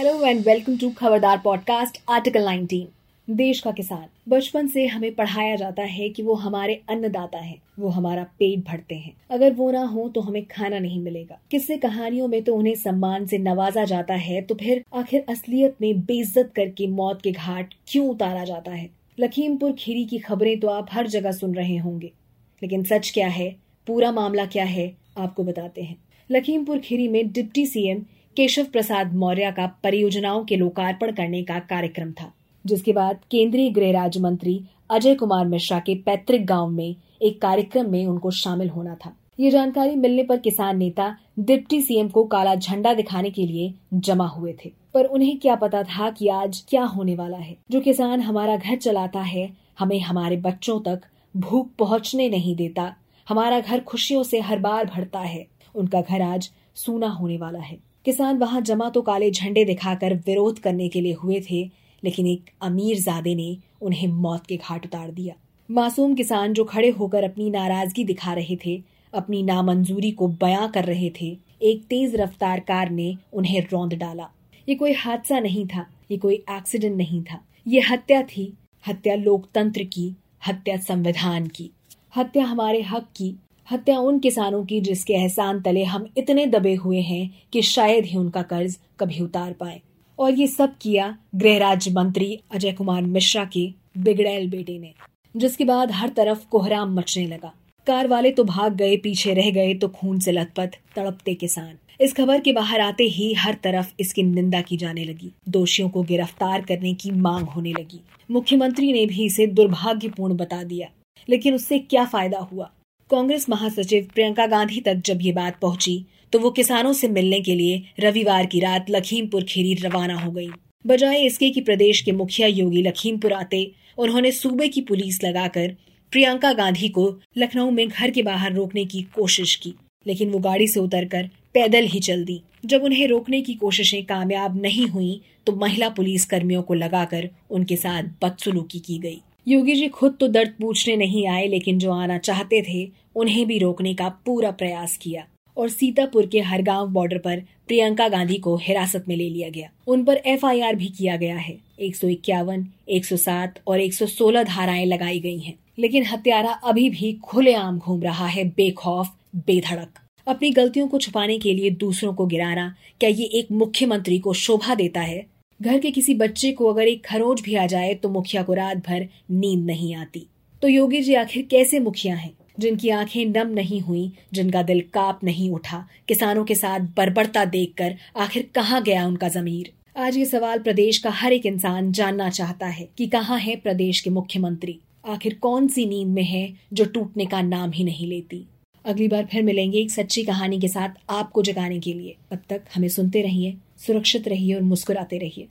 Hello and welcome to Khabardar podcast article 19 देश का किसान बचपन से हमें पढ़ाया जाता है कि वो हमारे अन्नदाता हैं, वो हमारा पेट भरते हैं। अगर वो ना हो तो हमें खाना नहीं मिलेगा। किससे कहानियों में तो उन्हें सम्मान से नवाजा जाता है तो फिर आखिर असलियत में बेइज्जत करके मौत के घाट क्यों उतारा जाता है? लखीमपुर खीरी की खबरें तो आप हर जगह सुन रहे होंगे। लेकिन सच क्या है? पूरा मामला क्या है? आपको बताते हैं। लखीमपुर खीरी में डिप्टी सीएम केशव प्रसाद मौर्य का परियोजनाओं के लोकार्पण करने का कार्यक्रम था, जिसके बाद केंद्रीय गृह राज्य मंत्री अजय कुमार मिश्रा के पैतृक गाँव में एक कार्यक्रम में उनको शामिल होना था। ये जानकारी मिलने पर किसान नेता डिप्टी सीएम को काला झंडा दिखाने के लिए जमा हुए थे। पर उन्हें क्या पता था कि आज क्या होने वाला है। जो किसान हमारा घर चलाता है, हमें हमारे बच्चों तक भूख पहुँचने नहीं देता। हमारा घर खुशियों से हर बार भरता है। उनका घर आज सूना होने वाला है। किसान वहाँ जमा तो काले झंडे दिखाकर विरोध करने के लिए हुए थे, लेकिन एक अमीर जादे ने उन्हें मौत के घाट उतार दिया। मासूम किसान जो खड़े होकर अपनी नाराज़गी दिखा रहे थे, अपनी नामंजूरी को बयां कर रहे थे, एक तेज रफ्तार कार ने उन्हें रौंद डाला। ये कोई हादसा नहीं था, ये कोई एक्सीडेंट नहीं था। ये हत्या थी, हत्या लोकतंत्र की, हत्या संविधान की। हत्या हमारे हक की हत्या उन किसानों की जिसके एहसान तले हम इतने दबे हुए हैं कि शायद ही उनका कर्ज कभी उतार पाए। और ये सब किया गृह राज्य मंत्री अजय कुमार मिश्रा के बिगड़ैल बेटे ने, जिसके बाद हर तरफ़ कोहराम मचने लगा। कार वाले तो भाग गए, पीछे रह गए तो खून से लथपथ तड़पते किसान। इस खबर के बाहर आते ही हर तरफ़ इसकी निंदा की जाने लगी। दोषियों को गिरफ़्तार करने की मांग होने लगी। मुख्यमंत्री ने भी इसे दुर्भाग्यपूर्ण बता दिया। लेकिन उससे क्या फ़ायदा हुआ? कांग्रेस महासचिव प्रियंका गांधी तक जब ये बात पहुँची तो वो किसानों से मिलने के लिए रविवार की रात लखीमपुर खीरी रवाना हो गई। बजाय इसके कि प्रदेश के मुखिया योगी लखीमपुर आते, उन्होंने सूबे की पुलिस लगाकर प्रियंका गांधी को लखनऊ में घर के बाहर रोकने की कोशिश की, लेकिन वो गाड़ी से उतरकर पैदल ही चल दी। जब उन्हें रोकने की कोशिशें कामयाब नहीं हुई तो महिला पुलिस कर्मियों को लगाकर उनके साथ बदसलूकी की गई। योगी जी खुद तो दर्द पूछने नहीं आए, लेकिन जो आना चाहते थे, उन्हें भी रोकने का पूरा प्रयास किया और सीतापुर के हर हरगांव बॉर्डर पर प्रियंका गांधी को हिरासत में ले लिया गया। उन पर एफआईआर भी किया गया है। एक सौ इक्यावन, एक सौ सात और एक सौ सोलह धाराएँ लगाई गई हैं। लेकिन हत्यारा अभी भी खुलेआम घूम रहा है, बेखौफ, बेधड़क। अपनी गलतियों को छुपाने के लिए दूसरों को गिराना, क्या ये एक मुख्यमंत्री को शोभा देता है? घर के किसी बच्चे को अगर एक खरोच भी आ जाए तो मुखिया को रात भर नींद नहीं आती। तो योगी जी आखिर कैसे मुखिया हैं? जिनकी आँखें नम नहीं हुई, जिनका दिल काप नहीं उठा, किसानों के साथ बर्बरता देखकर आखिर कहाँ गया उनका जमीर? आज ये सवाल प्रदेश का हर एक इंसान जानना चाहता है कि कहाँ है प्रदेश के मुख्यमंत्री? आखिर कौन सी नींद में है जो टूटने का नाम ही नहीं लेती? अगली बार फिर मिलेंगे एक सच्ची कहानी के साथ आपको जगाने के लिए। तब तक हमें सुनते रहिए सुरक्षित रहिए और मुस्कुराते रहिए।